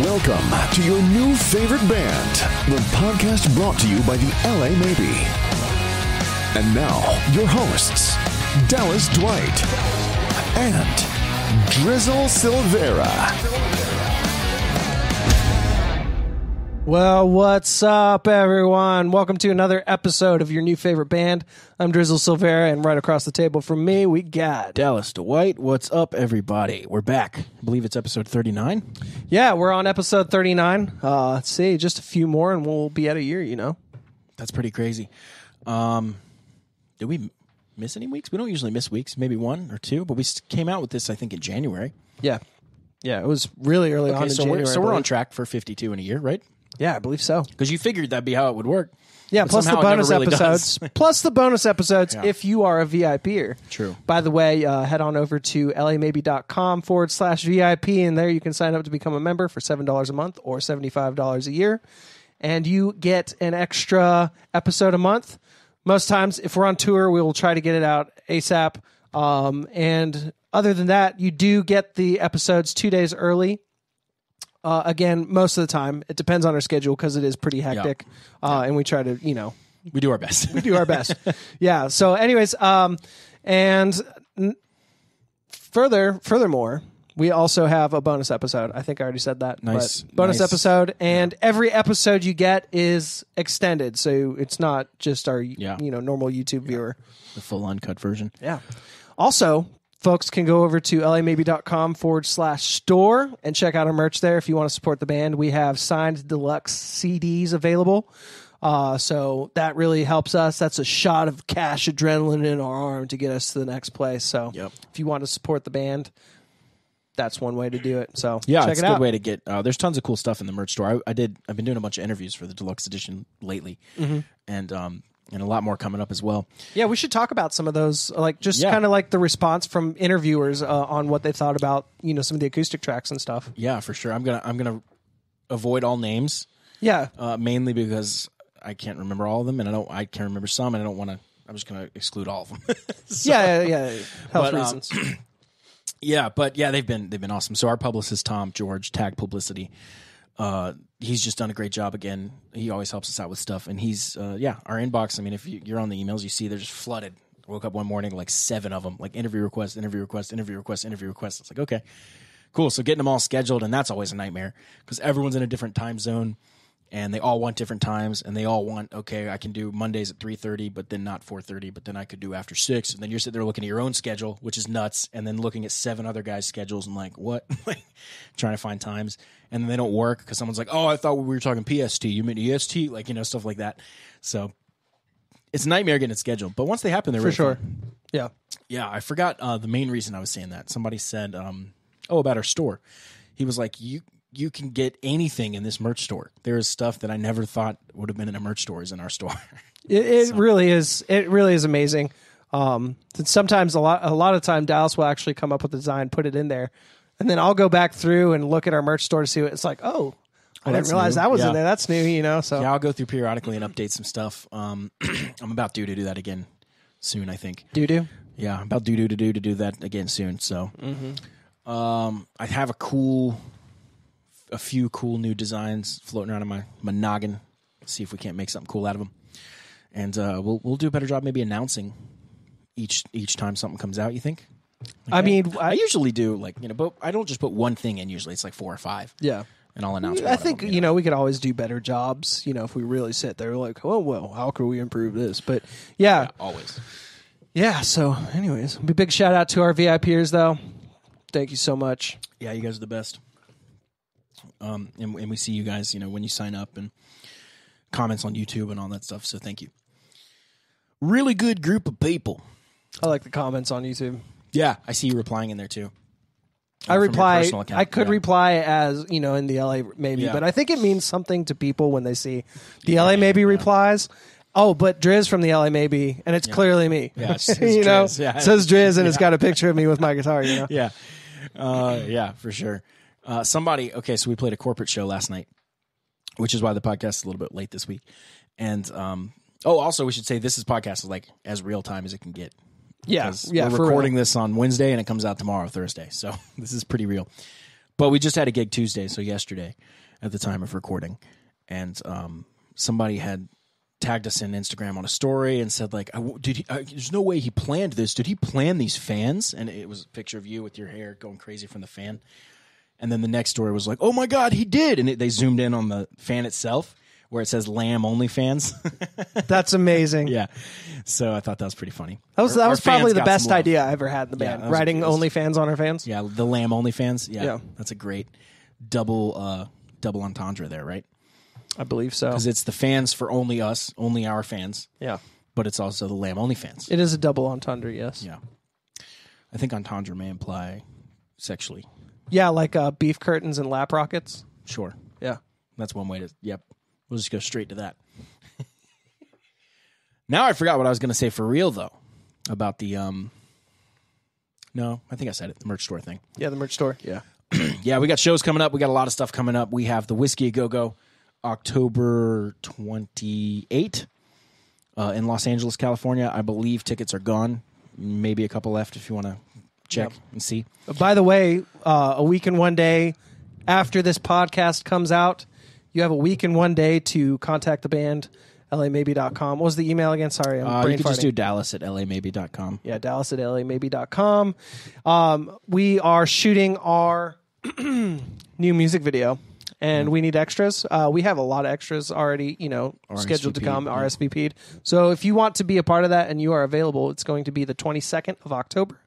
Welcome to your new favorite band, the podcast brought to you by the LA Maybe. And now, your hosts, Dallas Dwight and Drizzle Silvera. Well, what's up, everyone? Welcome to another episode of your new favorite band. I'm Drizzle Silvera, and right across the table from me, we got. Dallas Dwight, what's up, everybody? We're back. I believe it's episode 39. Yeah, we're on episode 39. Uh, let's see, just a few more, and we'll be at a year, you know? That's pretty crazy. Um, did we miss any weeks? We don't usually miss weeks, maybe one or two, but we came out with this, I think, in January. Yeah. Yeah, it was really early on Okay, in so January. we're, so we're on track for 52 in a year, right? Yeah, I believe so. Because you figured that'd be how it would work. Yeah, plus the somehow it never bonus episodes. plus the bonus episodes if you are a VIPer. True. By the way, uh, head on over to lamaybe.com forward slash VIP, and there you can sign up to become a member for $7 a month or $75 a year. And you get an extra episode a month. Most times, if we're on tour, we will try to get it out ASAP. Um, and other than that, you do get the episodes two days early. Uh, again, most of the time, it depends on our schedule because it is pretty hectic. Uh, and we try to, you know, We do our best. We do our best. yeah. So, anyways, um, and n- further, furthermore, we also have a bonus episode. I think I already said that. Nice, but bonus nice. episode, and every episode you get is extended, so it's not just our Yeah. you know normal YouTube viewer. the full uncut version. Yeah. Also, folks can go over to lamaybe.com forward slash store and check out our merch there if you want to support the band. We have signed deluxe CDs available. Uh, so that really helps us. That's a shot of cash adrenaline in our arm to get us to the next place. So Yep. if you want to support the band, that's one way to do it. So Yeah, check it's it a good out. way to get. Uh, there's tons of cool stuff in the merch store. I, I did. I've been doing a bunch of interviews for the deluxe edition lately, Mm-hmm. and um, and a lot more coming up as well. Yeah, we should talk about some of those, like just Yeah. kind of like the response from interviewers uh, on what they thought about, you know, some of the acoustic tracks and stuff. Yeah, for sure. I'm gonna I'm gonna avoid all names. Yeah, uh, mainly because I can't remember all of them, and I don't. I can remember some, and I don't want to. I'm just going to exclude all of them. yeah, yeah, yeah. Health But, um, reasons. yeah, but yeah, they've been they've been awesome. So our publicist Tom George Tag Publicity, uh, he's just done a great job again. He always helps us out with stuff, and he's uh, yeah, our inbox. I mean, if you, you're on the emails, you see they're just flooded. I woke up one morning like seven of them, like interview request, interview request, interview request, interview request. It's like okay, cool. So getting them all scheduled, and that's always a nightmare because everyone's in a different time zone. And they all want different times and they all want okay i can do mondays at 3.30 but then not 4.30 but then i could do after 6 and then you're sitting there looking at your own schedule which is nuts and then looking at seven other guys schedules and like what like trying to find times and then they don't work because someone's like oh i thought we were talking pst you meant est like you know stuff like that so it's a nightmare getting it scheduled but once they happen they're for really sure. fun. Yeah. Yeah, I forgot uh, the main reason I was saying that. Somebody said, um, "Oh, about our store." He was like, "You you can get anything in this merch store. There is stuff that I never thought would have been in a merch store is in our store." It, it really is. It really is amazing. Um, sometimes a lot, a lot of time, Dallas will actually come up with a design, put it in there, and then I'll go back through and look at our merch store to see what it's like. Oh, I didn't realize new. that was Yeah. in there. That's new, you know. So yeah, I'll go through periodically and update some stuff. Um, I'm about due to do that again soon. I think. do do. Yeah, I'm about due due to do to do that again soon. So, um, I have a cool, a few cool new designs floating around in my, my noggin. See if we can't make something cool out of them, and uh, we'll we'll do a better job maybe announcing each each time something comes out. You think? I mean, I I, usually do like you know, but I don't just put one thing in. Usually, it's like four or five. yeah. and I'll announce. I think them, you know we could always do better jobs. You know, if we really sit there, like, oh well, how can we improve this? But yeah, always. yeah. So, anyways, big shout out to our VIPers though. Thank you so much. Yeah, you guys are the best. Um, and, and we see you guys, you know, when you sign up and comments on YouTube and all that stuff. So thank you. Really good group of people. I like the comments on YouTube. Yeah, I see you replying in there too. I from your reply. personal account, I could yeah. reply as you know in the LA maybe, Yeah. but I think it means something to people when they see the LA maybe replies. Oh, but Driz from the LA maybe, and it's clearly me. Yeah, it says you know, Driz, yeah. it says Driz, and it's got a picture of me with my guitar. You know, Yeah, uh, yeah, for sure. Uh, somebody. Okay, so we played a corporate show last night, which is why the podcast is a little bit late this week. And um, oh, also we should say this is podcast is like as real time as it can get. yeah, yeah. we're for real. recording this on Wednesday and it comes out tomorrow, Thursday. So this is pretty real. But we just had a gig Tuesday, so yesterday, at the time of recording, and um, somebody had tagged us in Instagram on a story and said like, I "Did he? Uh, there's no way he planned this. Did he plan these fans?" And it was a picture of you with your hair going crazy from the fan. And then the next story was like, "Oh my god, he did!" And it, they zoomed in on the fan itself, where it says "Lamb Only Fans." That's amazing. yeah, so I thought that was pretty funny. That was that our was probably the best idea I ever had in the band. was- Writing it was- OnlyFans on our fans. Yeah, the Lamb Only Fans. Yeah, Yeah. that's a great double uh, double entendre there, right? I believe so. Because it's the fans for only us, only our fans, Yeah, but it's also the Lamb Only fans. it is a double entendre. Yes. yeah, I think entendre may imply sexually. Yeah, like uh, beef curtains and lap rockets. Sure, Yeah. that's one way to. Yep, we'll just go straight to that. now I forgot what I was going to say for real though about the um. No, I think I said it. The merch store thing. Yeah, the merch store. Yeah. yeah, we got shows coming up. We got a lot of stuff coming up. We have the Whiskey a Go Go October 28 uh, in Los Angeles, California. I believe tickets are gone. Maybe a couple left if you want to check and see. By the way, uh, a week and one day after this podcast comes out, you have a week and one day to contact the band, lamaybe.com. What was the email again? Sorry, I'm Uh, brain you can just do Dallas at lamaybe.com. Yeah, Dallas at lamaybe.com. Um, we are shooting our new music video. And we need extras. Uh, we have a lot of extras already, you know, scheduled to come, yeah. RSVP'd. So if you want to be a part of that and you are available, it's going to be the 22nd of October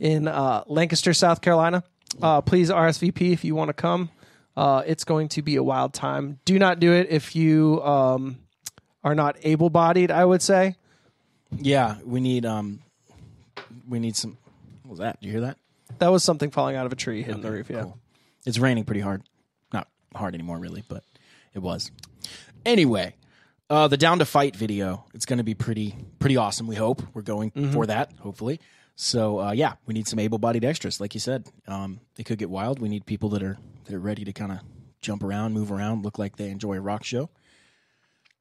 in uh, Lancaster, South Carolina. Uh, please RSVP if you want to come. Uh, it's going to be a wild time. Do not do it if you um, are not able bodied, I would say. Yeah, we need um, we need some. What was that? Did you hear that? That was something falling out of a tree hitting the roof. Yeah. Cool. It's raining pretty hard. Not hard anymore, really, but it was. Anyway, uh, the Down to Fight video. It's going to be pretty pretty awesome. We hope we're going for that. Hopefully. So uh, yeah, we need some able-bodied extras, like you said. Um, they could get wild. We need people that are that are ready to kind of jump around, move around, look like they enjoy a rock show.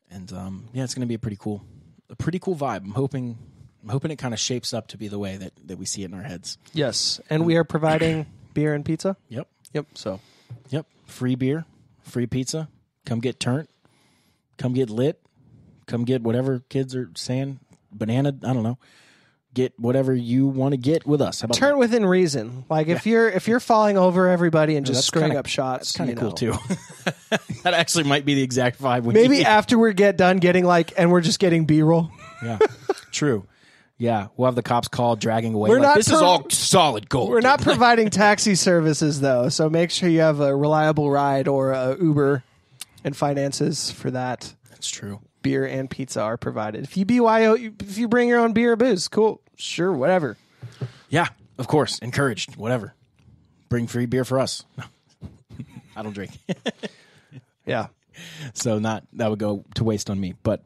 And um, yeah, it's going to be a pretty cool, a pretty cool vibe. I'm hoping, I'm hoping it kind of shapes up to be the way that that we see it in our heads. Yes. And we are providing beer and pizza. Yep. Yep. So Yep. Free beer, free pizza. Come get turnt. Come get lit. Come get whatever kids are saying. Banana, I don't know. Get whatever you want to get with us. How about turn within reason. Like if you're if you're falling over everybody and just screwing kinda- up shots, That's kind of cool know. too. that actually might be the exact vibe. We Maybe need. after we get done getting like, and we're just getting B roll. yeah, true. Yeah, we'll have the cops called, dragging away. We're like, not this is all solid gold. We're not providing taxi services though, so make sure you have a reliable ride or a Uber, and finances for that. That's true. Beer and pizza are provided. If you BYO, if you bring your own beer or booze, cool, sure, whatever. Yeah, of course. Encouraged. Whatever. Bring free beer for us. I don't drink. Yeah, so not that would go to waste on me. But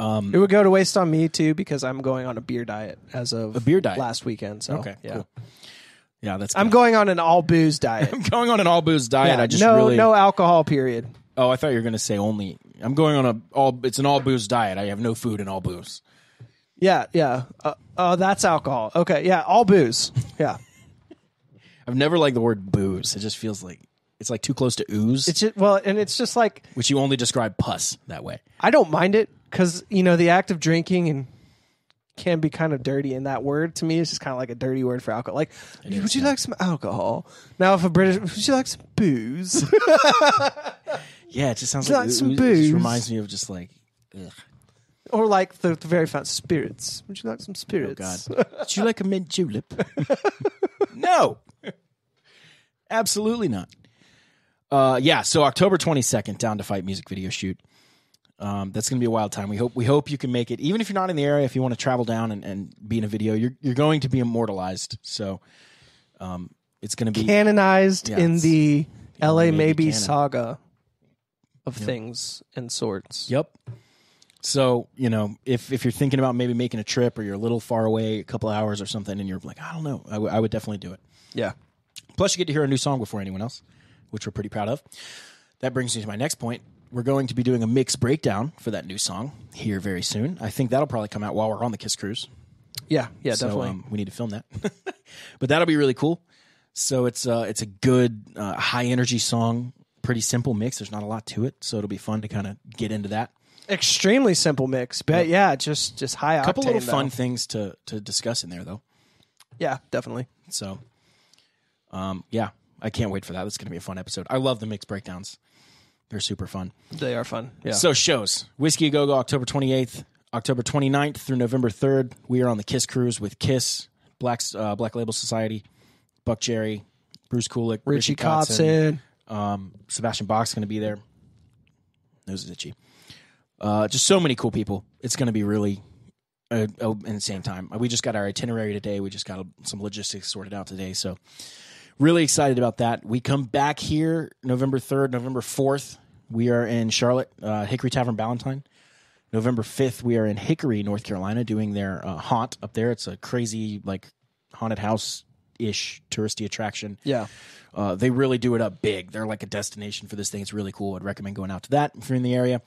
um, it would go to waste on me too because I'm going on a beer diet as of A beer diet? last weekend. So Okay, yeah, cool. yeah, that's. I'm going on an all booze diet. I'm going on an all booze diet. Yeah, I just no really. no alcohol. Period. Oh, I thought you were going to say only. I'm going on a all. It's an all booze diet. I have no food and all booze. Yeah, yeah. Uh, oh, that's alcohol. Okay, yeah, all booze. Yeah, I've never liked the word booze. It just feels like it's like too close to ooze, it's just well, and it's just like which you only describe pus that way. I don't mind it because you know the act of drinking and can be kind of dirty, and that word to me is just kind of like a dirty word for alcohol. Like, would is, you yeah. like some alcohol? Now, if a British, would you like some booze? Yeah, it just sounds like, like some. It booze? just reminds me of just like. Ugh. or like the, the very fun spirits? Would you like some Oh spirits? God! Would you like a mint julep? no, absolutely not. Uh, yeah, so October twenty second, down to fight music video shoot. Um, that's going to be a wild time. We hope we hope you can make it, even if you're not in the area. If you want to travel down and, and be in a video, you're you're going to be immortalized. So, um, it's going to be Canonized Yeah, in the L.A. maybe Maybe canon. saga of things and sorts. Yep. So you know, if if you're thinking about maybe making a trip or you're a little far away, a couple hours or something, and you're like, I don't know, I, w- I would definitely do it. Yeah. Plus, you get to hear a new song before anyone else, which we're pretty proud of. That brings me to my next point. We're going to be doing a mix breakdown for that new song here very soon. I think that'll probably come out while we're on the Kiss Cruise. Yeah. Yeah. So Definitely. um, we need to film that. but that'll be really cool. So it's uh it's a good uh, high energy song, pretty simple mix. There's not a lot to it, so it'll be fun to kind of get into that. Extremely simple mix, but yeah, just just high octane. A couple little though. fun things to to discuss in there though. Yeah, definitely. So, um, yeah, I can't wait for that. That's going to be a fun episode. I love the mix breakdowns; they're super fun. They are fun. Yeah. So shows Whiskey Go Go October 28th, October 29th through November 3rd. We are on the Kiss cruise with Kiss, Black uh, Black Label Society, Buckcherry, Bruce Kulick, Richie Kotzen, Kotzen. Um, Sebastian Bach's going to be there. Nose is itchy. Uh, just so many cool people. It's going to be really uh, the same time. We just got our itinerary today. We just got uh, some logistics sorted out today. So really excited about that. We come back here November 3rd, November 4th. We are in Charlotte, uh, Hickory Tavern Ballantyne. November 5th, we are in Hickory, North Carolina, doing their uh, haunt up there. It's a crazy, like, haunted house ish touristy attraction. Yeah. Uh, they really do it up big. They're like a destination for this thing. It's really cool. I'd recommend going out to that if you're in the area.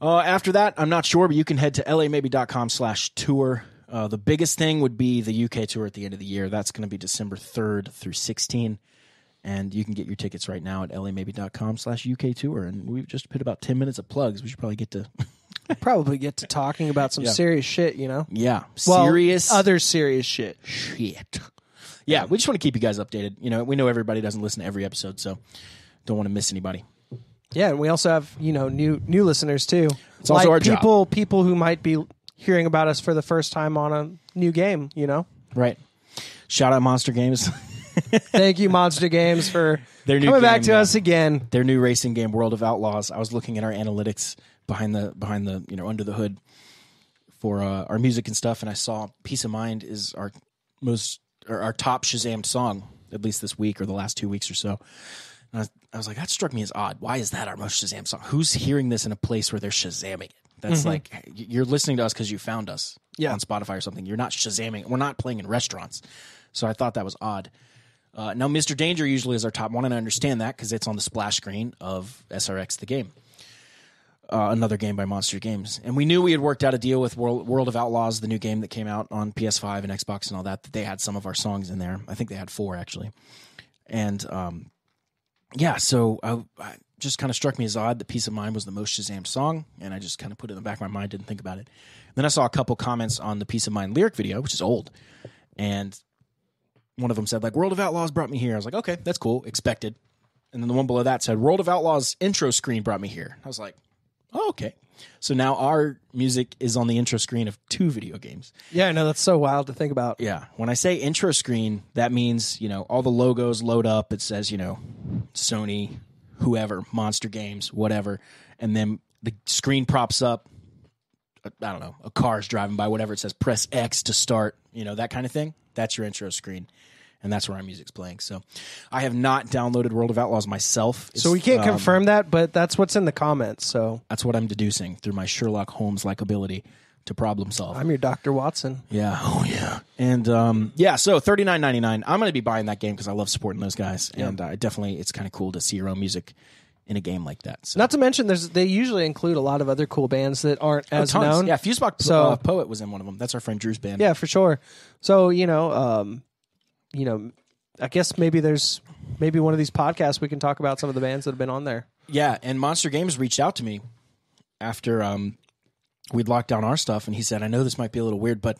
Uh, after that, I'm not sure, but you can head to lamaybe.com slash tour. Uh, the biggest thing would be the UK tour at the end of the year. That's going to be December 3rd through 16. And you can get your tickets right now at lamaybe.com slash UK tour. And we've just put about 10 minutes of plugs. We should probably get to, Probably get to talking about some Yeah. serious shit, you know? yeah, Well, serious other serious shit. shit. Yeah, we just want to keep you guys updated. You know, we know everybody doesn't listen to every episode, so don't want to miss anybody. Yeah, and we also have, you know, new new listeners too. It's also our job. people people who might be hearing about us for the first time on a new game, you know? Right. Shout out Monster Games. Thank you, Monster Games, for Their new coming back game, to uh, us again. their new racing game world of outlaws i was looking at our analytics behind the behind the you know under the hood for uh, our music and stuff and i saw peace of mind is our most our top Shazam song at least this week or the last two weeks or so. And I, was, I was like that struck me as odd. Why is that our most shazam song? Who's hearing this in a place where they're shazamming it? That's like you're listening to us because you found us Yeah. on spotify or something. You're not shazamming we're not playing in restaurants. So i thought that was odd. Uh, now, Mr. Danger usually is our top one, and I understand that because it's on the splash screen of SRX the game, uh, another game by Monster Games. And we knew we had worked out a deal with World, World of Outlaws, the new game that came out on PS5 and Xbox and all that. That they had some of our songs in there. I think they had four actually, and um, yeah. So I, I just kind of struck me as odd that "Peace of Mind" was the most Shazam song, and I just kind of put it in the back of my mind, didn't think about it. Then I saw a couple comments on the "Peace of Mind" lyric video, which is old, and one of them said like World of Outlaws brought me here. I was like, okay, that's cool, expected. And then the one below that said World of Outlaws intro screen brought me here. I was like, oh, okay. So now our music is on the intro screen of two video games. Yeah, I know that's so wild to think about. Yeah. When I say intro screen, that means, you know, all the logos load up. It says, you know, Sony, whoever, Monster Games, whatever. And then the screen props up. I don't know, a car's driving by, whatever. It says press X to start, you know, that kind of thing. That's your intro screen. And that's where our music's playing. So I have not downloaded World of Outlaws myself. So we can't Um, confirm that, but that's what's in the comments. So That's what I'm deducing through my Sherlock Holmes like ability to problem solve. I'm your Dr. Watson. Yeah. Oh yeah. And um, yeah. So thirty nine ninety nine. I'm going to be buying that game because I love supporting those guys, and uh, definitely it's kind of cool to see your own music in a game like that. So Not to mention, there's they usually include a lot of other cool bands that aren't Oh, as tons. known. Yeah. Fusebox So- uh, Poet was in one of them. That's our friend Drew's band. Yeah, for sure. So you know, um, you know, I guess maybe there's maybe one of these podcasts we can talk about some of the bands that have been on there. Yeah, and Monster Games reached out to me after um, we'd locked down our stuff, and he said, "I know this might be a little weird, but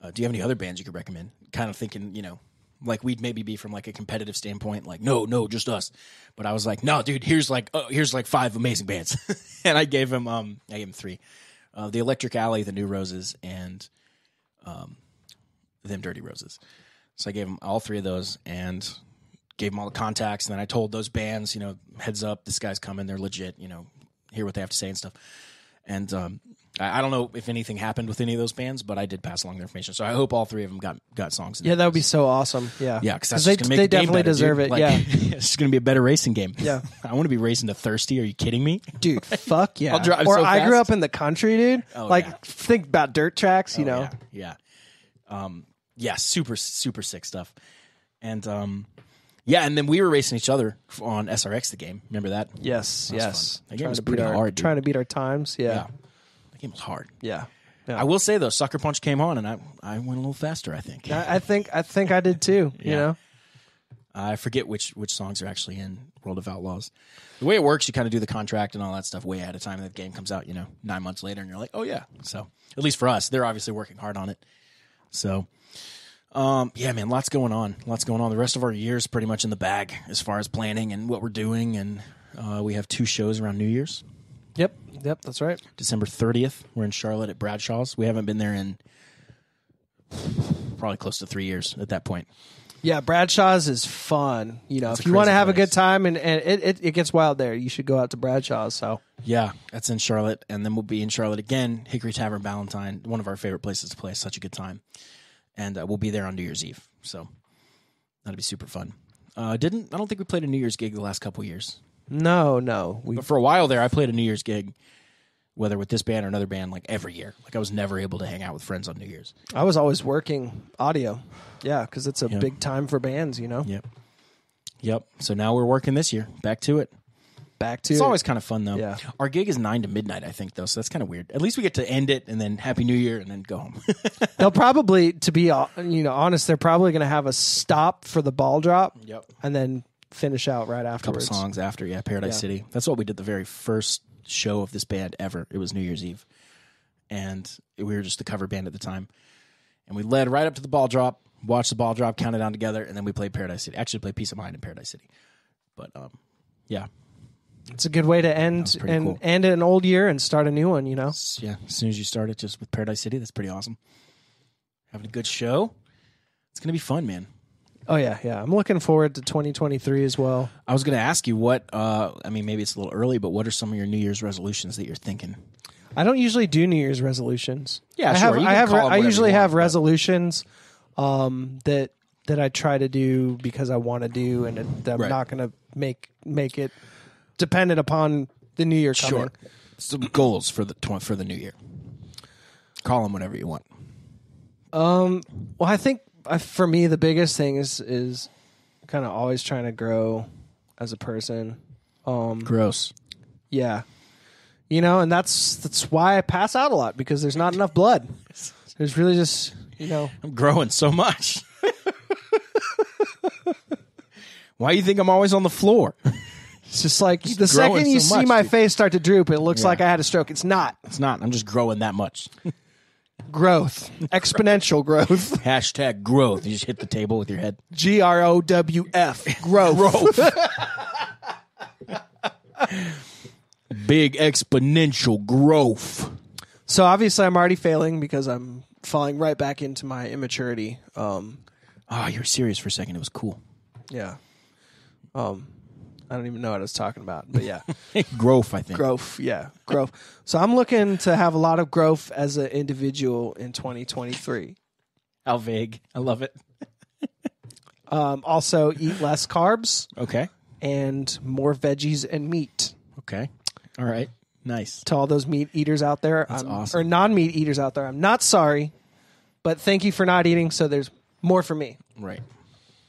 uh, do you have any other bands you could recommend?" Kind of thinking, you know, like we'd maybe be from like a competitive standpoint, like no, no, just us. But I was like, no, dude, here's like, oh, here's like five amazing bands, and I gave him, um, I gave him three, uh, the Electric Alley, the New Roses, and um, them Dirty Roses. So I gave him all three of those, and gave them all the contacts, and then I told those bands, you know, heads up, this guy's coming, they're legit, you know, hear what they have to say and stuff. And um, I, I don't know if anything happened with any of those bands, but I did pass along their information. So I hope all three of them got got songs. Yeah, that would be so awesome. Yeah, yeah, because that's they just gonna make they definitely better, deserve dude. it. Like, yeah, it's just gonna be a better racing game. Yeah. I want to be racing to Thirsty. Are you kidding me? dude, fuck yeah. Or so I grew up in the country, dude. Oh, like yeah. think about dirt tracks, you Oh, know. yeah, yeah, um, yeah, super super sick stuff. And um, yeah, and then we were racing each other on SRX the game. Remember that? Yes, was yes. fun. That game Trying was to beat pretty our, hard, dude. Trying to beat our times. Yeah, Yeah, that game was hard. yeah. yeah. I will say though, Sucker Punch came on and I I went a little faster. I think. I, I think I think I did too. You know, I forget which which songs are actually in World of Outlaws. The way it works, you kind of do the contract and all that stuff way ahead of time, and the game comes out, you know, nine months later, and you're like, oh yeah. So at least for us, they're obviously working hard on it. So, um, yeah, man, lots going on. Lots going on. The rest of our year's pretty much in the bag as far as planning and what we're doing, and uh, we have two shows around New Year's. Yep, yep, that's right. December 30th, we're in Charlotte at Bradshaw's. We haven't been there in probably close to three years at that point. Yeah, Bradshaw's is fun. You know, It's if a you want to crazy have a place. good time and, and it, it, it gets wild there, you should go out to Bradshaw's. So Yeah, that's in Charlotte, and then we'll be in Charlotte again. Hickory Tavern, Ballantyne, one of our favorite places to play. Such a good time, and uh, we'll be there on New Year's Eve. So that'll be super fun. Uh, didn't I don't think we played a New Year's gig the last couple years, no, no, we but for a while there, I played a New Year's gig, whether with this band or another band, like every year. Like I was never able to hang out with friends on New Year's. I was always working audio. Yeah, because it's a Yeah. big time for bands. You know, Yep, yep. So now we're working this year. Back to it. back to It's always kind of fun though. Yeah. Our gig is nine to midnight, I think, though, so that's kind of weird. At least we get to end it and then Happy New Year and then go home. They'll probably, to be uh, you know honest, they're probably going to have a stop for the ball drop. Yep. and then finish out right couple songs after, yeah, Paradise Yeah. City. That's what we did the very first show of this band ever. It was New Year's Eve, and we were just the cover band at the time. And we led right up to the ball drop, watched the ball drop, counted down together, and then we played Paradise City. Actually, played Peace of Mind in Paradise City. But um, yeah, It's a good way to end and cool. end an old year and start a new one. You know, yeah. As soon as you start it, just with Paradise City, that's pretty awesome. Having a good show. It's gonna be fun, man. Oh yeah, yeah. I'm looking forward to 2023 as well. I was going to ask you what. Uh, I mean, maybe it's a little early, but what are some of your New Year's resolutions that you're thinking? I don't usually do New Year's resolutions. Yeah, I sure. have. You I have. 'em I usually have want, but- resolutions um, that that I try to do because I want to do, and it, I'm Right. not going to make make it dependent upon the New Year coming. Sure. Some goals for the tw- for the new year. Call them whatever you want. Um, well, I think uh, for me the biggest thing is is kind of always trying to grow as a person. Um, Gross. yeah, you know, and that's that's why I pass out a lot because there's not enough blood. There's really just you know I'm growing so much. Why do you think I'm always on the floor? It's just like the second you so see much, my dude. face start to droop, it looks Yeah. like I had a stroke. It's not It's not. I'm just growing that much. growth, exponential growth. Hashtag growth. You just hit the table with your head. G R O W F growth. Big exponential growth. So obviously, I'm already failing because I'm falling right back into my immaturity. Um, Oh, you were serious for a second. It was cool. yeah. Um, I don't even know what I was talking about, but yeah, growth, I think. growth. Yeah, growth. So I'm looking to have a lot of growth as an individual in 2023. How vague. I love it. Um, also, eat less carbs Okay. and more veggies and meat. Okay. All right. Nice. to all those meat eaters out there, That's I'm- awesome. or non-meat eaters out there. I'm not sorry, but thank you for not eating. So there's more for me. Right.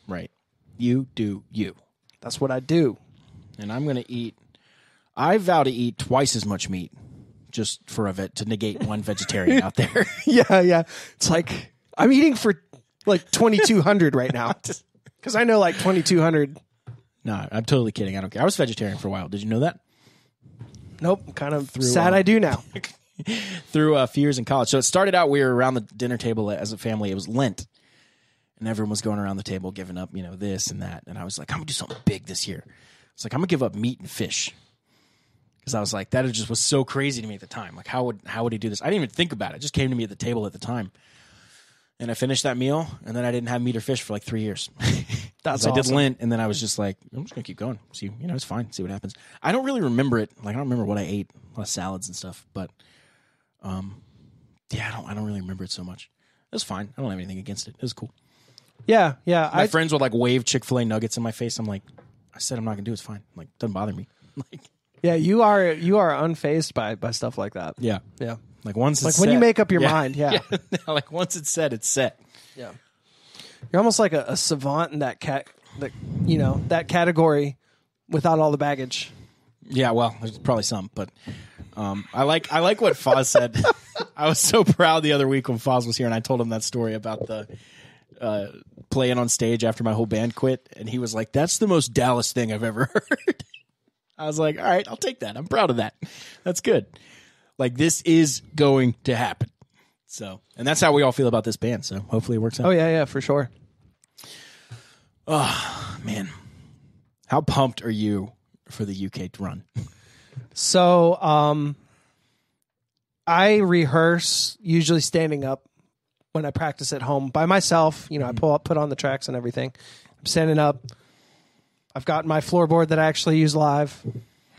Right. You do you. That's what I do. And I'm going to eat. I vow to eat twice as much meat, just for a vet to negate one vegetarian out there. yeah, yeah. It's like I'm eating for like 2,200 right now because I know like 2,200. no, I'm totally kidding. I don't care. I was vegetarian for a while. Did you know that? Nope, kind of sad. uh, I do now. Through a few years in college. So it started out we were around the dinner table as a family. It was Lent, and everyone was going around the table giving up, you know, this and that. And I was like, I'm gonna do something big this year. It's like I'm gonna give up meat and fish. Because I was like, that just was so crazy to me at the time. Like, how would how would he do this? I didn't even think about it. It just came to me at the table at the time. And I finished that meal, and then I didn't have meat or fish for like three years. That's So I did awesome. Lent, and then I was just like, I'm just gonna keep going. See, you know, it's fine. See what happens. I don't really remember it. Like, I don't remember what I ate. A lot of salads and stuff, but um, yeah, I don't. I don't really remember it so much. It was fine. I don't have anything against it. It was cool. Yeah, yeah. My I, friends would like wave Chick Fil A nuggets in my face. I'm like, I said I'm not gonna do it. It's fine. Like, doesn't bother me. Like, yeah, you are you are unfazed by by stuff like that. yeah, Yeah, like once it's like when you make up your Yeah. mind. Yeah, yeah, like once it's set, it's set. Yeah. You're almost like a, a savant in that cat that you know, that category without all the baggage. Yeah, well, there's probably some, but um, I like I like what Foz said. I was so proud the other week when Foz was here, and I told him that story about the uh, playing on stage after my whole band quit, and he was like, "That's the most Dallas thing I've ever heard." I was like, "All right, I'll take that. I'm proud of that. That's good. Like this is going to happen." So, and that's how we all feel about this band. So, hopefully, it works out. Oh yeah, yeah, for sure. Oh man, how pumped are you for the UK to run? So, um, I rehearse usually standing up when I practice at home by myself. You know, I pull up, put on the tracks and everything. I'm standing up. I've got my floorboard that I actually use live,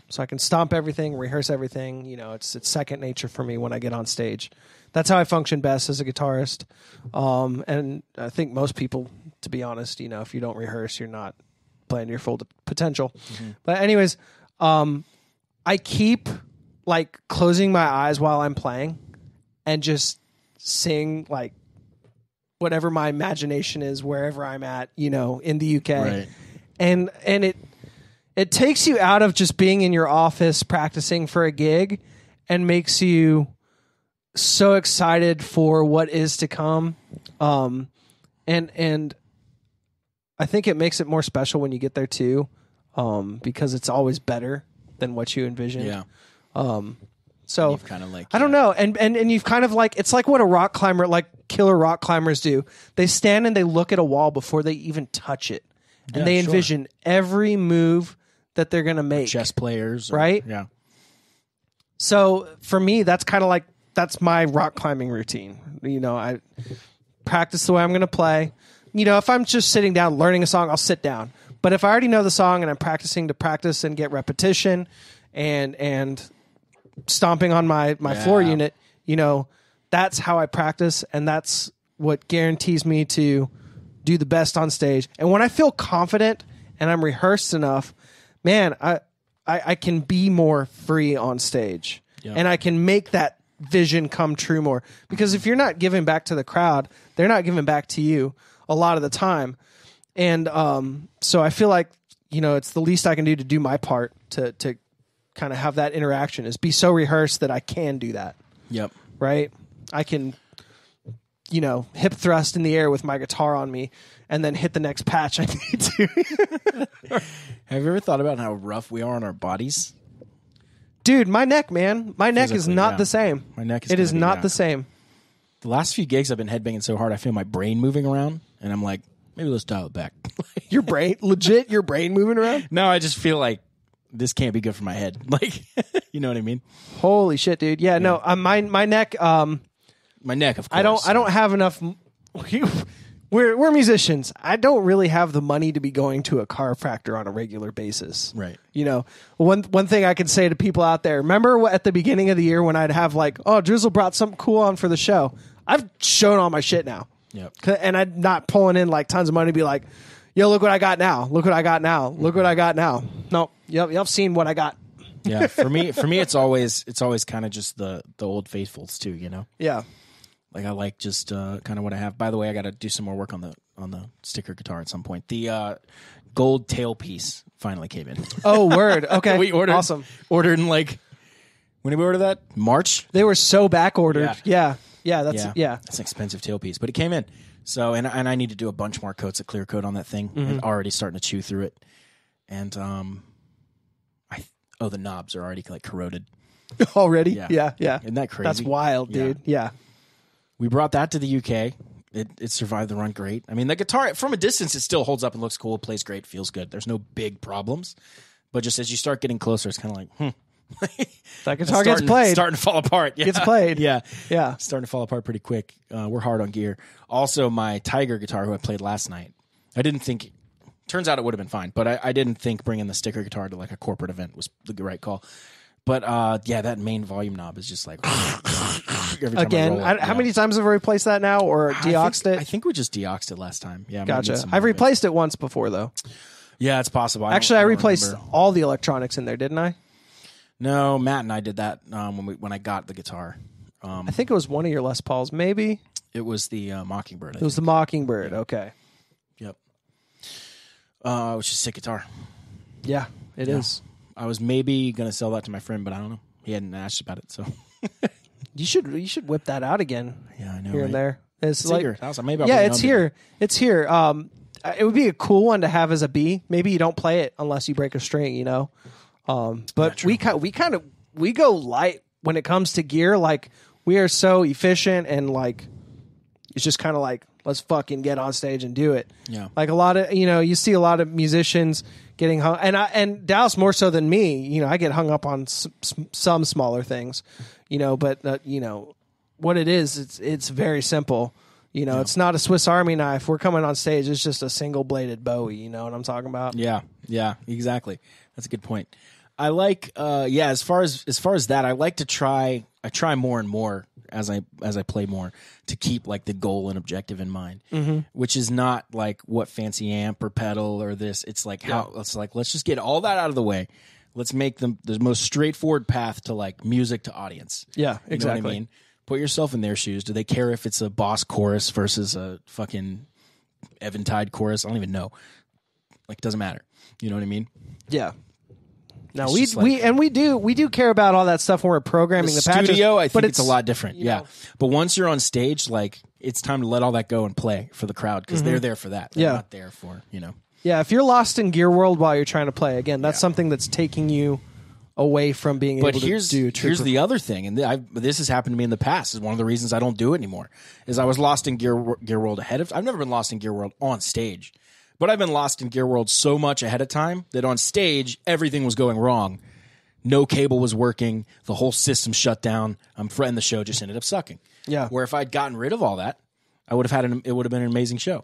so I can stomp everything, rehearse everything. You know, it's it's second nature for me when I get on stage. That's how I function best as a guitarist. Um, and I think most people, to be honest, you know, if you don't rehearse, you're not playing your full potential. But anyways, um, I keep like closing my eyes while I'm playing and just sing like whatever my imagination is wherever I'm at, you know, in the UK. Right. And and it it takes you out of just being in your office practicing for a gig and makes you so excited for what is to come. Um and and I think it makes it more special when you get there too. Um because it's always better than what you envisioned. So You've kind of like I don't know, and and and you've kind of like it's like what a rock climber, like killer rock climbers do. They stand and they look at a wall before they even touch it, and Yeah, they sure. envision every move that they're gonna make. chess players, or- Right? Yeah, So for me, that's kind of like that's my rock climbing routine. You know, I practice the way I'm gonna play. You know, if I'm just sitting down learning a song, I'll sit down. But if I already know the song and I'm practicing to practice and get repetition, and and stomping on my my floor unit, you know, that's how I practice, and that's what guarantees me to do the best on stage. And when I feel confident and I'm rehearsed enough, man, I I, I can be more free on stage, Yeah. and I can make that vision come true more. Because if you're not giving back to the crowd, they're not giving back to you a lot of the time. And um, so I feel like you know it's the least I can do to do my part to to kind of have that interaction is be so rehearsed that I can do that. yep. Right? I can you know hip thrust in the air with my guitar on me and then hit the next patch I need to. Have you ever thought about how rough we are on our bodies? Dude, my neck, man, my neck is not yeah. the same. My neck is It is not the same. The last few gigs, I've been headbanging so hard, I feel my brain moving around, and I'm like, maybe let's dial it back. Your brain, legit, your brain moving around. no, I just feel like this can't be good for my head. Like, you know what I mean? Holy shit, dude! Yeah, no, uh, my my neck. Um, My neck, of course. I don't I don't have enough. We're we're musicians. I don't really have the money to be going to a chiropractor on a regular basis. Right. You know, one one thing I can say to people out there: remember what, at the beginning of the year when I'd have like, oh, Drizzle brought something cool on for the show. I've shown all my shit now. Yep. C- and I'm not pulling in like tons of money to be like, yo, look what I got now. Look what I got now. Look what I got now. No, yep, y'all seen what I got. yeah, for me, for me, it's always it's always kind of just the the old faithfuls too. You know, Yeah. like I like just uh, kind of what I have. By the way, I got to do some more work on the on the sticker guitar at some point. The uh, gold tailpiece finally came in. Oh, word. Okay. we ordered Awesome. Ordered in like when did we order that? March. They were so back ordered. Yeah. Yeah. Yeah. That's Yeah, yeah. It's an expensive tailpiece, but it came in. So and and I need to do a bunch more coats of clear coat on that thing. Mm-hmm. I'm already starting to chew through it, and um, I oh the knobs are already like corroded. Already. Yeah. Yeah. Yeah. Isn't that crazy? That's wild, Yeah. dude. Yeah. We brought that to the UK. It, it survived the run great. I mean, the guitar from a distance, it still holds up and looks cool. Plays great, feels good. There's no big problems, but just as you start getting closer, it's kind of like, hmm, That guitar gets played. starting to fall apart. Yeah. Gets played. yeah, Yeah. starting to fall apart pretty quick. Uh, we're hard on gear. Also, my Tiger guitar, who I played last night, I didn't think. Turns out it would have been fine, but I, I didn't think bringing the sticker guitar to like a corporate event was the right call. But uh, yeah, that main volume knob is just like every time I Again, roll I, how yeah. many times have I replaced that now or I think- deoxed I think we just deoxed it last time. Yeah, gotcha. I've of it. replaced it once before though. Yeah, it's possible. I Actually, I, don't replaced remember. all the electronics in there, didn't I? No, Matt and I did that um, when we when I got the guitar. Um, I think it was one of your Les Pauls. Maybe it was the uh, Mockingbird. I it was the Mockingbird. Okay. Yep. Uh, which is a sick guitar. Yeah, it is. I was maybe gonna sell that to my friend, but I don't know. He hadn't asked about it, so You should you should whip that out again yeah, I know. here right? and there. It's, It's like your. Maybe I'll yeah, it's here. It's here. Um, it would be a cool one to have as a B. Maybe you don't play it unless you break a string, you know. Um, but we kind we kind of we go light when it comes to gear. Like we are so efficient and like it's just kind of like let's fucking get on stage and do it. Yeah. Like a lot of you know you see a lot of musicians getting hung and I and Dallas more so than me. You know I get hung up on s- s- some smaller things, you know. But uh, you know what it is. It's it's very simple. You know, it's not a Swiss Army knife. We're coming on stage. It's just a single bladed Bowie. You know what I'm talking about? Yeah, yeah, exactly. That's a good point. I like, uh, yeah. As far as as far as that, I like to try. I try more and more as I as I play more to keep like the goal and objective in mind, mm-hmm. which is not like what fancy amp or pedal or this. It's like how it's like let's just get all that out of the way. Let's make them the most straightforward path to like music to audience. Yeah, You know what exactly. I mean? Put yourself in their shoes. Do they care if it's a boss chorus versus a fucking Eventide chorus? I don't even know. Like, it doesn't matter. You know what I mean? Yeah. No, It's we like- we and we do we do care about all that stuff when we're programming the, The patches. studio, I but think it's, a lot different. Yeah. know. But once you're on stage, like, it's time to let all that go and play for the crowd because they're there for that. They're Mm-hmm. Yeah. not there for, you know. Yeah, if you're lost in Gear World while you're trying to play, again, that's something that's taking you away from being But able here's to do true here's the other thing, and I've, this has happened to me in the past. Is one of the reasons I don't do it anymore. Is I was lost in Gear Gear World ahead of. I've never been lost in Gear World on stage, but I've been lost in Gear World so much ahead of time that on stage everything was going wrong. No cable was working. The whole system shut down. I'm fretting the show just ended up sucking. Yeah. Where if I'd gotten rid of all that, I would have had an. It would have been an amazing show.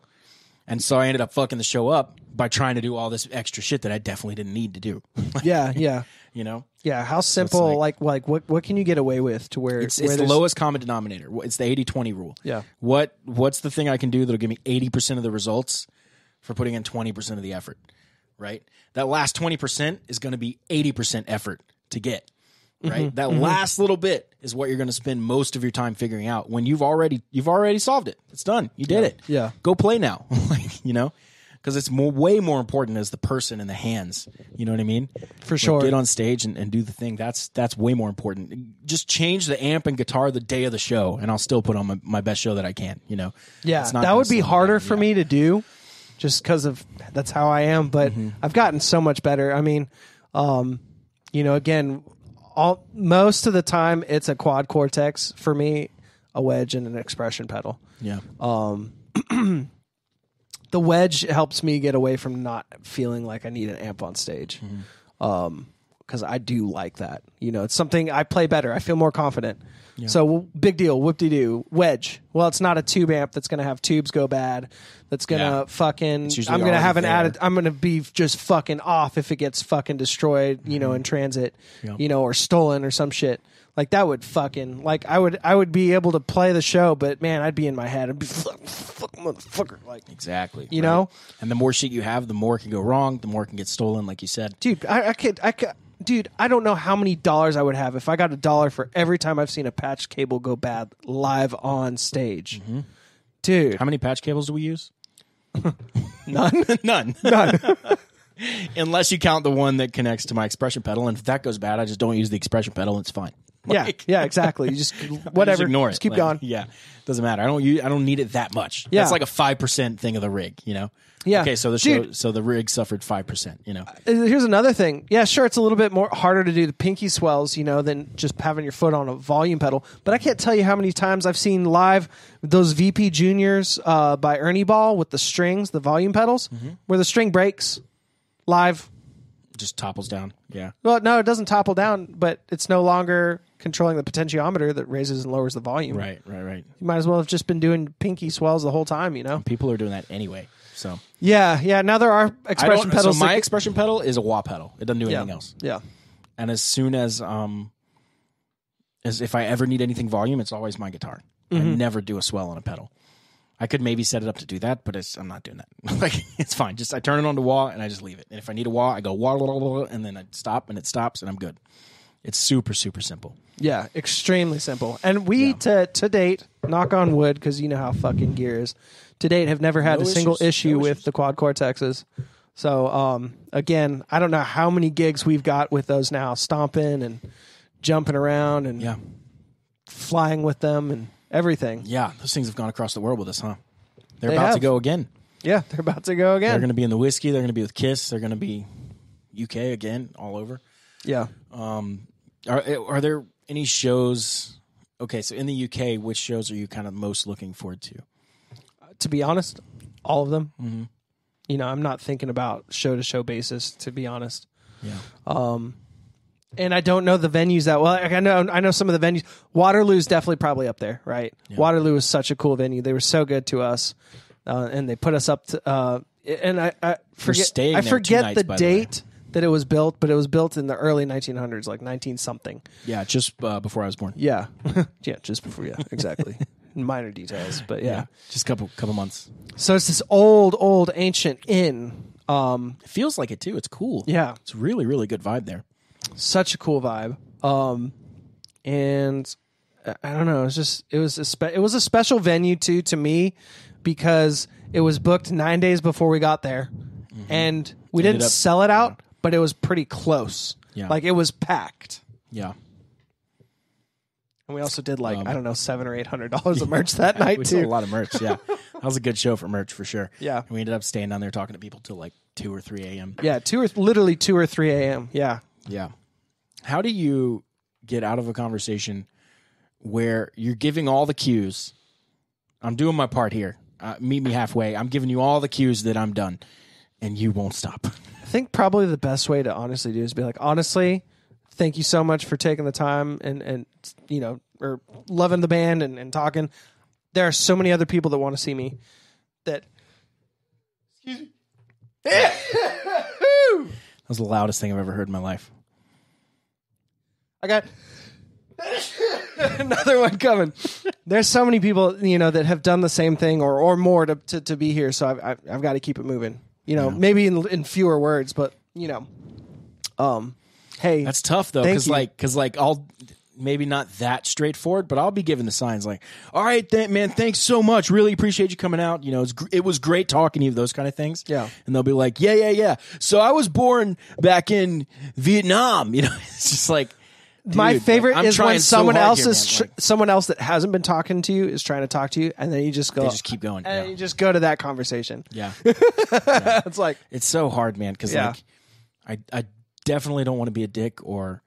And so I ended up fucking the show up by trying to do all this extra shit that I definitely didn't need to do. Yeah, yeah. you know. Yeah, how simple like- like, like what what can you get away with to where It's, where it's the lowest common denominator. It's the 80-20 rule. Yeah. What what's the thing I can do that'll give me 80% of the results for putting in 20% of the effort, right? That last 20% is going to be 80% effort to get. Right? Mm-hmm. That last little bit is what you're going to spend most of your time figuring out when you've already you've already solved it. It's done. You did it. Yeah. Go play now. like, you know? Cuz it's more, way more important as the person in the hands. You know what I mean? For Like, sure. get on stage and, and do the thing. That's that's way more important. Just change the amp and guitar the day of the show, and I'll still put on my, my best show that I can. You know, Yeah, It's not that would be harder down. for Yeah. me to do, just because of that's how I am. But Mm-hmm. I've gotten so much better. I mean, um, you know, again, all most of the time it's a quad cortex for me, a wedge and an expression pedal. Yeah, The wedge helps me get away from not feeling like I need an amp on stage. Mm-hmm. Um, because I do like that. You know, it's something I play better. I feel more confident. So big deal, whoop de doo. Wedge. Well, it's not a tube amp that's going to have tubes go bad. That's going to Yeah. fucking. I'm going to have an added. I'm going to be just fucking off if it gets fucking destroyed. You know, in transit. Mm-hmm. Yeah. You know, or stolen or some shit. Like that would fucking like I would I would be able to play the show, but man, I'd be in my head. I'd be fuck, fuck motherfucker. Like, exactly. You know? and the more shit you have, the more can go wrong. The more can get stolen, like you said. dude, I, I could, I could, dude, I don't know how many dollars I would have if I got a dollar for every time I've seen a patch cable go bad live on stage. Mm-hmm. Dude, How many patch cables do we use? none. None. None. Unless you count the one that connects to my expression pedal, and if that goes bad, I just don't use the expression pedal. It's fine. yeah, Like, yeah, exactly. You just whatever. Just ignore it. Just keep Like, going. Yeah, doesn't matter. I don't. I don't need it that much. Yeah. That's like a five percent thing of the rig. You know. Yeah. Okay, so the show, so the rig suffered five percent. You know. Uh, Here's another thing. Yeah, sure, it's a little bit more harder to do the pinky swells, you know, than just having your foot on a volume pedal. But I can't tell you how many times I've seen live those VP Juniors uh, by Ernie Ball with the strings, the volume pedals, Mm-hmm. where the string breaks live. Just topples down. Yeah. Well, no, it doesn't topple down, but it's no longer controlling the potentiometer that raises and lowers the volume. Right. Right. Right. You might as well have just been doing pinky swells the whole time, you know? People are doing that anyway. So Yeah, yeah. Now there are expression pedals. So my that- expression pedal is a wah pedal. It doesn't do yeah, anything else. Yeah. And as soon as um, as if I ever need anything volume, it's always my guitar. I Mm-hmm. never do a swell on a pedal. I could maybe set it up to do that, but it's, I'm not doing that. like it's fine. Just I turn it on to wah and I just leave it. And if I need a wah, I go wah, wah, wah, wah, and then I stop and it stops and I'm good. It's super super simple. Yeah, extremely simple. And we to to date, knock on wood, because you know how fucking gear is. To date, have never had No a single issue no with issues. the quad cortexes. So um, again, I don't know how many gigs we've got with those now, stomping and jumping around and Yeah. flying with them, and everything. Yeah, those things have gone across the world with us, huh? They're They about to have. go again. Yeah, they're about to go again. They're again. going to be in the whiskey. They're going to be with Kiss. They're going to be UK again, all over. yeah. Um, are are there any shows? Okay, so in the UK, which shows are you kind of most looking forward to? To be honest, all of them. Mhm. You know, I'm not thinking about show to show basis. To be honest, Yeah, um, and I don't know the venues that well. Like I know, I know some of the venues. Waterloo's definitely probably up there, right? Waterloo was such a cool venue. They were so good to us, uh, and they put us up to. Uh, and I, I forget. I forget nights, the by the date that it was built, but it was built in the early 1900s, like 19 something. yeah, just uh, before I was born. Yeah, yeah, just before. Yeah, exactly. Minor details, but yeah. just a couple couple months. So it's this old, old, ancient inn. Um, It feels like it too. It's cool. yeah, it's really really good vibe there. Such a cool vibe. Um, and I- I don't know. It's just it was a spe- it was a special venue too to me because it was booked nine days before we got there, and we Ended didn't up- sell it out, but it was pretty close. Yeah. like it was packed. Yeah, And we also did like Um, I don't know seven or eight hundred dollars of merch that night we too. sold a lot of merch. Yeah, that was a good show for merch for sure. Yeah. and we ended up staying down there talking to people till like two or three a.m. Yeah, two or literally two or three a.m. Yeah, Yeah. How do you get out of a conversation where you're giving all the cues? I'm doing my part here. Uh, meet me halfway. I'm giving you all the cues that I'm done, and you won't stop. I think probably the best way to honestly do is be like, honestly, thank you so much for taking the time and and you know or loving the band and, and talking. There are so many other people that want to see me that That was the loudest thing I've ever heard in my life. I got another one coming. There's so many people, you know, that have done the same thing or or more to to, to be here. So I've I've, I've got to keep it moving. You know, maybe in in fewer words, but you know, um, hey, That's tough though, because like, because like, I'll maybe not that straightforward, but I'll be giving the signs like, "All right, th- man, thanks so much. Really appreciate you coming out. You know, gr- it was great talking to you. Those kind of things. Yeah. and they'll be like, "Yeah, yeah, yeah." So I was born back in Vietnam. You know, it's just like. my favorite like, is when someone hard else here, is tr- Like, someone else that hasn't been talking to you is trying to talk to you, and then you just go, they just keep going. and Yeah. you just go to that conversation. yeah. It's like, It's so hard, man, because Yeah. like I I definitely don't want to be a dick or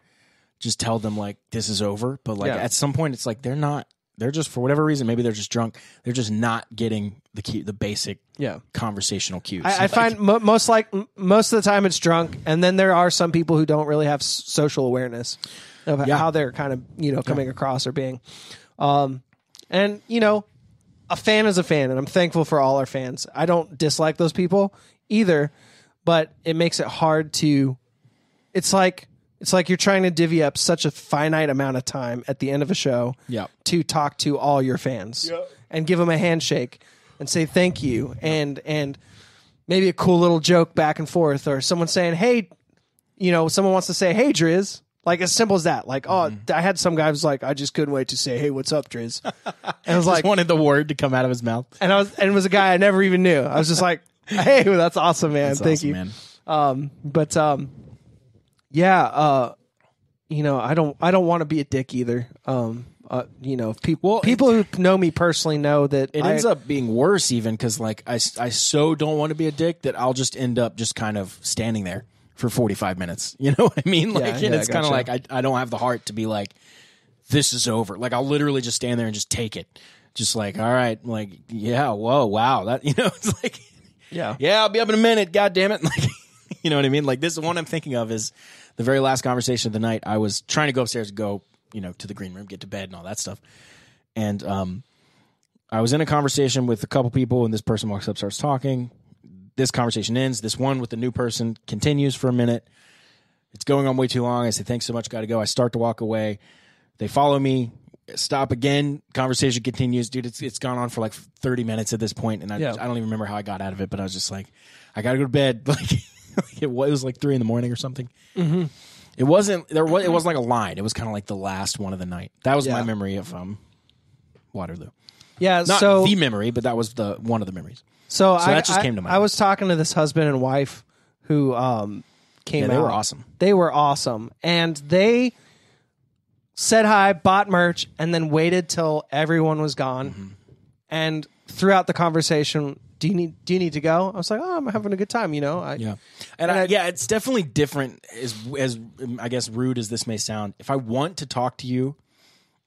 just tell them like this is over. But like Yeah. at some point, it's like they're not. They're just for whatever reason, maybe they're just drunk. They're just not getting the key, the basic yeah. conversational cues. I, I Like, find mo- most like m- most of the time it's drunk, and then there are some people who don't really have s- social awareness of Yeah. how they're kind of you know coming across or being. Um, and you know, a fan is a fan, and I'm thankful for all our fans. I don't dislike those people either, but it makes it hard to. It's like it's like you're trying to divvy up such a finite amount of time at the end of a show yeah, to talk to all your fans and give them a handshake and say thank you and and maybe a cool little joke back and forth or someone saying hey you know someone wants to say hey Driz. Like as simple as that. Like oh I had some guy was like I just couldn't wait to say hey what's up Driz? And I was like like wanted the word to come out of his mouth. and I was and it was a guy I never even knew. I was just like hey that's awesome man. That's thank awesome, you. man. um, but um, yeah, uh, you know, I don't, I don't want to be a dick either. Um, uh, you know, people, Well, people who know me personally know that It I- ends up being worse even because like I, I so don't want to be a dick that I'll just end up just kind of standing there for 45 minutes. You know what I mean? Like, Yeah, and yeah, it's kind of like I, I don't have the heart to be like, this is over. Like, I'll literally just stand there and just take it. Just like, all right, like, yeah, whoa, wow. That, you know, it's like, yeah, yeah, I'll be up in a minute. God damn it. Like, you know what I mean? Like, this is one I'm thinking of is the very last conversation of the night. I was trying to go upstairs go, you know, to the green room, get to bed and all that stuff. And, um, I was in a conversation with a couple people, and this person walks up, starts talking. This conversation ends. This one with the new person continues for a minute. It's going on way too long. I say, thanks so much, got to go. I start to walk away. They follow me, stop again. Conversation continues. Dude, it's, it's gone on for like 30 minutes at this point, and I, Yeah. I don't even remember how I got out of it, but I was just like, I got to go to bed. Like, it was like three in the morning or something. Mm-hmm. It wasn't, there was, it wasn't like a line. It was kind of like the last one of the night. That was my memory of um, Waterloo. yeah. Not so, the memory, but that was the one of the memories. so, I, that just I- came to mind. I was talking to this husband and wife who um came Yeah, they were awesome. They were awesome, and they said hi, bought merch, and then waited till everyone was gone. Mm-hmm. And throughout the conversation, do you need do you need to go? I was like, oh, I'm having a good time. You know, I, Yeah, and, And I, I- yeah, it's definitely different. As as I guess rude as this may sound, if I want to talk to you,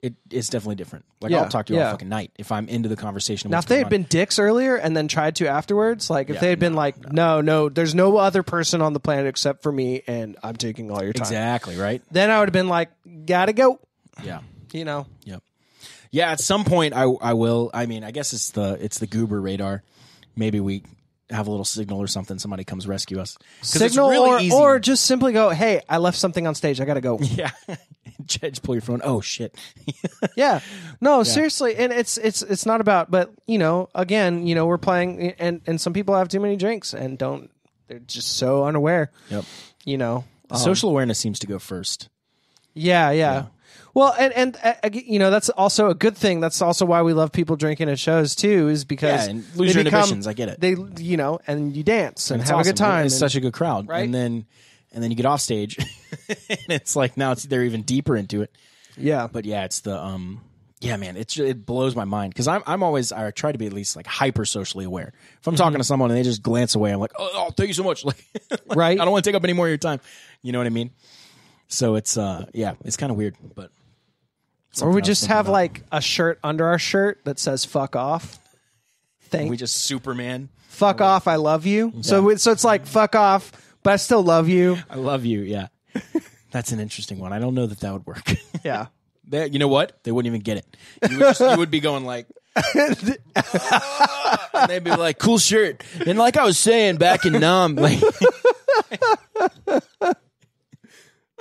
it it's definitely different. Like Yeah, I'll talk to you yeah. all fucking night if I'm into the conversation. Now, if they had on. been dicks earlier and then tried to afterwards, like if Yeah, they had been no, like, no, no, there's no other person on the planet except for me, and I'm taking all your time. exactly right, Then I would have been like, gotta go. yeah, You know, yep, yeah. At some point, I I will. I mean, I guess it's the it's the goober radar. Maybe we have a little signal or something. Somebody comes rescue us. 'Cause it's signal really or easy. or just simply go, hey, I left something on stage. I gotta go. yeah. Just pull your phone. Oh shit. yeah, no, seriously, and it's it's it's not about, but you know, again, you know, we're playing, and and some people have too many drinks and don't. They're just so unaware. yep. You know, Social um, awareness seems to go first. Yeah, yeah. Well, and and uh, you know that's also a good thing. That's also why we love people drinking at shows too, is because Yeah, and lose your become- inhibitions, I get it. They, you know, and you dance and, It's have a good time. It's and- such a good crowd, Right? And then and then you get off stage, and it's like now it's they're even deeper into it. yeah, But yeah, it's the um. Yeah, man, it's it blows my mind because I'm I'm always I try to be at least like hyper socially aware. If I'm talking to someone and they just glance away, I'm like, oh, oh thank you so much. Like, like, Right. I don't want to take up any more of your time. You know what I mean? So it's uh yeah, it's kind of weird, but or we just have about. like a shirt under our shirt that says "fuck off." Thank we just Superman. fuck off. I love you. So so it's like fuck off, but I still love you. I love you. Yeah, that's an interesting one. I don't know that that would work. Yeah. They, you know what? They wouldn't even get it. You would, just, you would be going like, and they'd be like, "Cool shirt." And like I was saying back in Nam, like,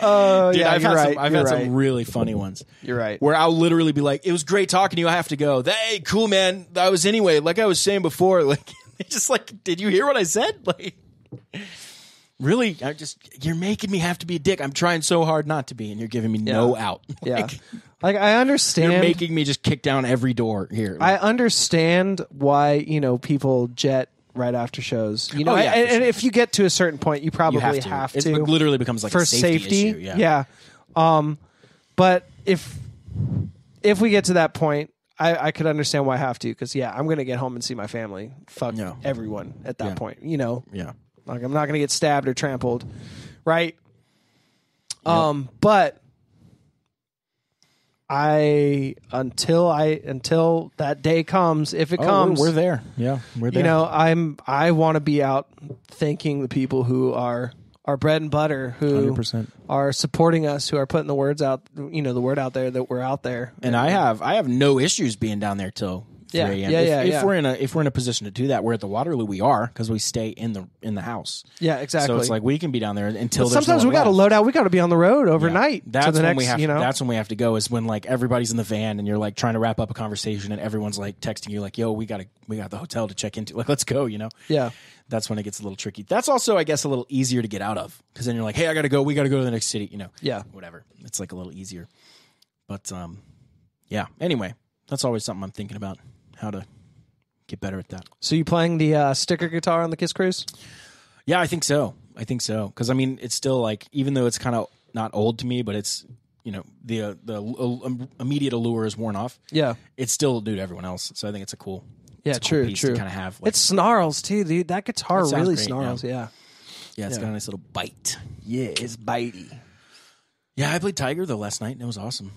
Oh dude, yeah, I've you're had right. some, I've you're had right. some really funny ones You're right. where I'll literally be like, "It was great talking to you. I have to go." Hey, cool man. I was anyway. Like I was saying before, like just like, did you hear what I said? Like. Really, I just you're making me have to be a dick. I'm trying so hard not to be, and you're giving me no out. Yeah. Like, I understand. you're making me just kick down every door here. I understand why you know people jet right after shows. You know, Oh, yeah, and, for and if you get to a certain point, you probably you have have to. to, It literally becomes like for a safety, issue. Yeah. Um, but if if we get to that point, I, I could understand why I have to because yeah, I'm gonna get home and see my family. Fuck Yeah. everyone at that Yeah. point. You know, yeah. like I'm not gonna get stabbed or trampled, right? Um, but I until I until that day comes, if it Oh, comes, we're, we're there. Yeah, we're there. you know, I'm I want to be out thanking the people who are our bread and butter, who 100%. are supporting us, who are putting the words out, you know, the word out there that we're out there. and I have I have no issues being down there till 3 Yeah, a.m. yeah, if, yeah, if yeah. we're in a if we're in a position to do that, we're at the Waterloo. We are because we stay in the in the house. Yeah, exactly. So it's like we can be down there until But sometimes no we got to load out. We got to be on the road overnight. That's to the when next, we have. you know, That's when we have to go. Is when like everybody's in the van and you're like trying to wrap up a conversation and everyone's like texting you like, "Yo, we got to we got the hotel to check into. Like, let's go." You know. yeah, That's when it gets a little tricky. That's also, I guess, a little easier to get out of because then you're like, "Hey, I got to go. We got to go to the next city." You know. Yeah. Whatever. It's like a little easier. But um, yeah. Anyway, that's always something I'm thinking about how to get better at that. So you playing the uh, sticker guitar on the Kiss Cruise? Yeah, I think so. I think so because I mean, it's still like even though it's kind of not old to me, but it's you know the uh, the uh, immediate allure is worn off. Yeah, It's still new to everyone else, so I think it's a cool. yeah, it's a cool true, piece true. Kind of have like, it snarls too, dude. That guitar really great, snarls. Yeah, yeah, it's yeah. got a nice little bite. yeah, it's bitey. Yeah, I played Tiger though last night and it was awesome.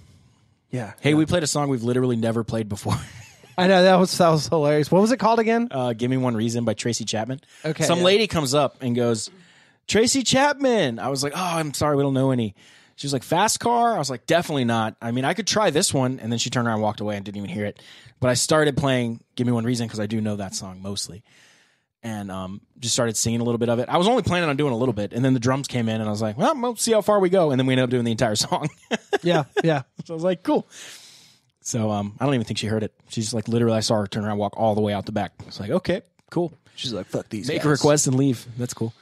Yeah. Hey, we played a song we've literally never played before. I know that was that was hilarious. What was it called again? uh, Give Me One Reason by Tracy Chapman. Okay, Some yeah. lady comes up and goes, Tracy Chapman. I was like, oh, I'm sorry, we don't know any. She was like, fast car? I was like, definitely not. I mean, I could try this one. And then she turned around and walked away and didn't even hear it. But I started playing Give Me One Reason because I do know that song mostly. And um, just started singing a little bit of it. I was only planning on doing a little bit. And then the drums came in and I was like, well, we'll see how far we go. And then we ended up doing the entire song. yeah, yeah. so I was like, cool. So um, I don't even think she heard it. She's just like, literally, I saw her turn around, walk all the way out the back. It's like, okay, cool She's like, "Fuck these." make guys. a request and leave. That's cool.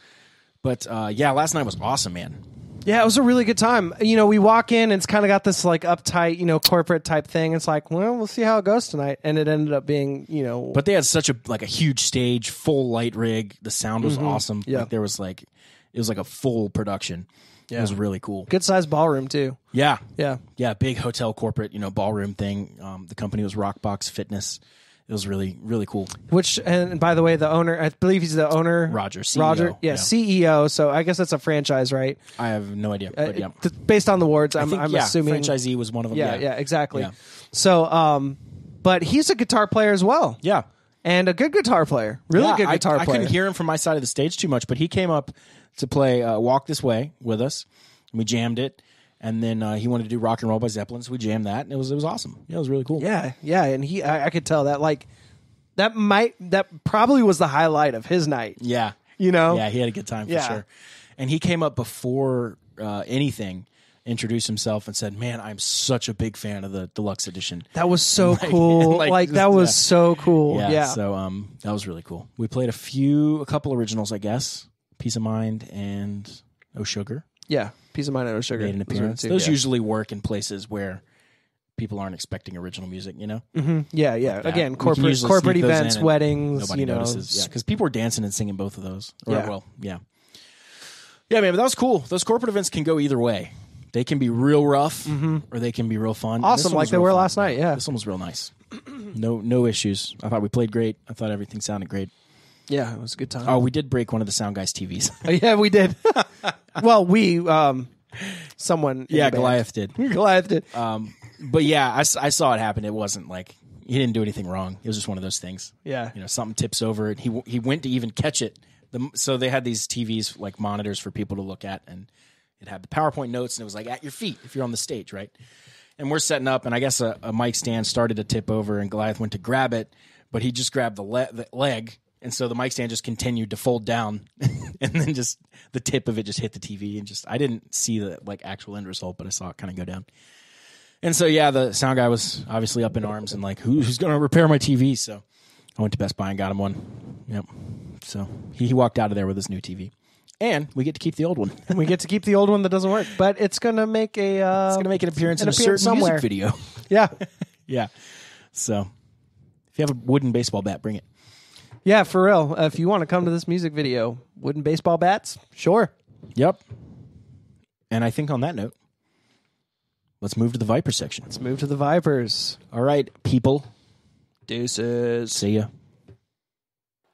But uh, yeah, last night was awesome, man. Yeah, it was a really good time. You know, we walk in and it's kind of got this like uptight, you know, corporate type thing. It's like, well, we'll see how it goes tonight, and it ended up being, you know, But they had such a like a huge stage, full light rig. The sound was awesome. Mm-hmm. Yeah. Like, there was like it was like a full production. It was really cool. Good sized ballroom too. Yeah, Yeah. yeah, big hotel corporate, you know, ballroom thing. Um, the company was Rockbox Fitness. It was really, really cool. Which and by the way, the owner, I believe he's the owner, Roger, CEO, Roger, yeah, yeah. CEO. So I guess that's a franchise, right? I have no idea, Uh, but yeah, th- based on the words, I'm, think I'm yeah, assuming. franchisee was one of them. yeah, yeah, exactly. Yeah. So, um, but he's a guitar player as well, yeah. And a good guitar player, really Yeah, good guitar I, player. I couldn't hear him from my side of the stage too much, but he came up to play uh, "Walk This Way" with us. And we jammed it, and then uh, he wanted to do "Rock and Roll" by Zeppelin, so we jammed that, and it was it was awesome. Yeah, it was really cool. Yeah, yeah, and he, I, I could tell that like that might that probably was the highlight of his night. yeah, You know? Yeah, he had a good time for Yeah. sure. And he came up before uh, anything, introduced himself, and said, "Man, I'm such a big fan of the deluxe edition." That was so cool. Like, like, that was yeah. so cool. Yeah. So um, that was really cool. We played a few, a couple originals, I guess. Peace of Mind and Oh Sugar yeah. Peace of mind and no sugar. made an Those were the appearance. Those yeah. usually work in places where people aren't expecting original music. You know, Yeah, yeah. that. Again, corporate corporate events, weddings, you know. notices. Yeah, because people were dancing and singing both of those. Or, Yeah. Well, yeah. Yeah, man, but that was cool. Those corporate events can go either way. They can be real rough, or they can be real fun. Mm-hmm. Awesome, like they were fun. last night, yeah. this one was real nice. No, no issues. I thought we played great. I thought everything sounded great. Yeah, it was a good time. Oh, we did break one of the sound guys' TVs. yeah, we did. well, we um someone yeah. Goliath did. Goliath did. Um, but yeah, I saw it happen. It wasn't like he didn't do anything wrong. It was just one of those things. Yeah. you know, something tips over, and he he went to even catch it. The, so they had these TVs like monitors for people to look at, and it had the PowerPoint notes, and it was like at your feet if you're on the stage, right? And we're setting up, and I guess a, a mic stand started to tip over, and Goliath went to grab it, but he just grabbed the, le- the leg, and so the mic stand just continued to fold down, and then just the tip of it just hit the TV, and just I didn't see the like actual end result, but I saw it kind of go down. And so yeah, the sound guy was obviously up in arms and like, who's going to repair my TV? So I went to Best Buy and got him one. Yep. So he, he walked out of there with his new TV, and we get to keep the old one. we get to keep the old one that doesn't work, but it's gonna make a uh, it's going to make an appearance An in a appearance certain somewhere. music video. yeah, yeah. So if you have a wooden baseball bat, bring it. yeah, for real. Uh, if you want to come to this music video, wooden baseball bats, sure. Yep. And I think on that note, let's move to the Viper section. Let's move to the Vipers. All right, people. Deuces. See ya.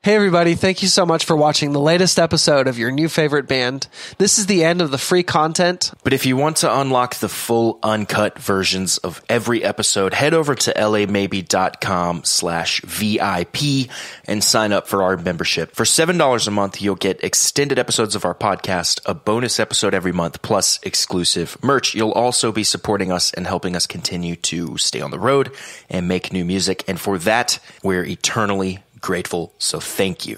Hey, everybody. Thank you so much for watching the latest episode of your new favorite band. This is the end of the free content. But if you want to unlock the full uncut versions of every episode, head over to lamaybe.com slash VIP and sign up for our membership. For $7 a month, you'll get extended episodes of our podcast, a bonus episode every month, plus exclusive merch. You'll also be supporting us and helping us continue to stay on the road and make new music. And for that, we're eternally grateful. So thank you.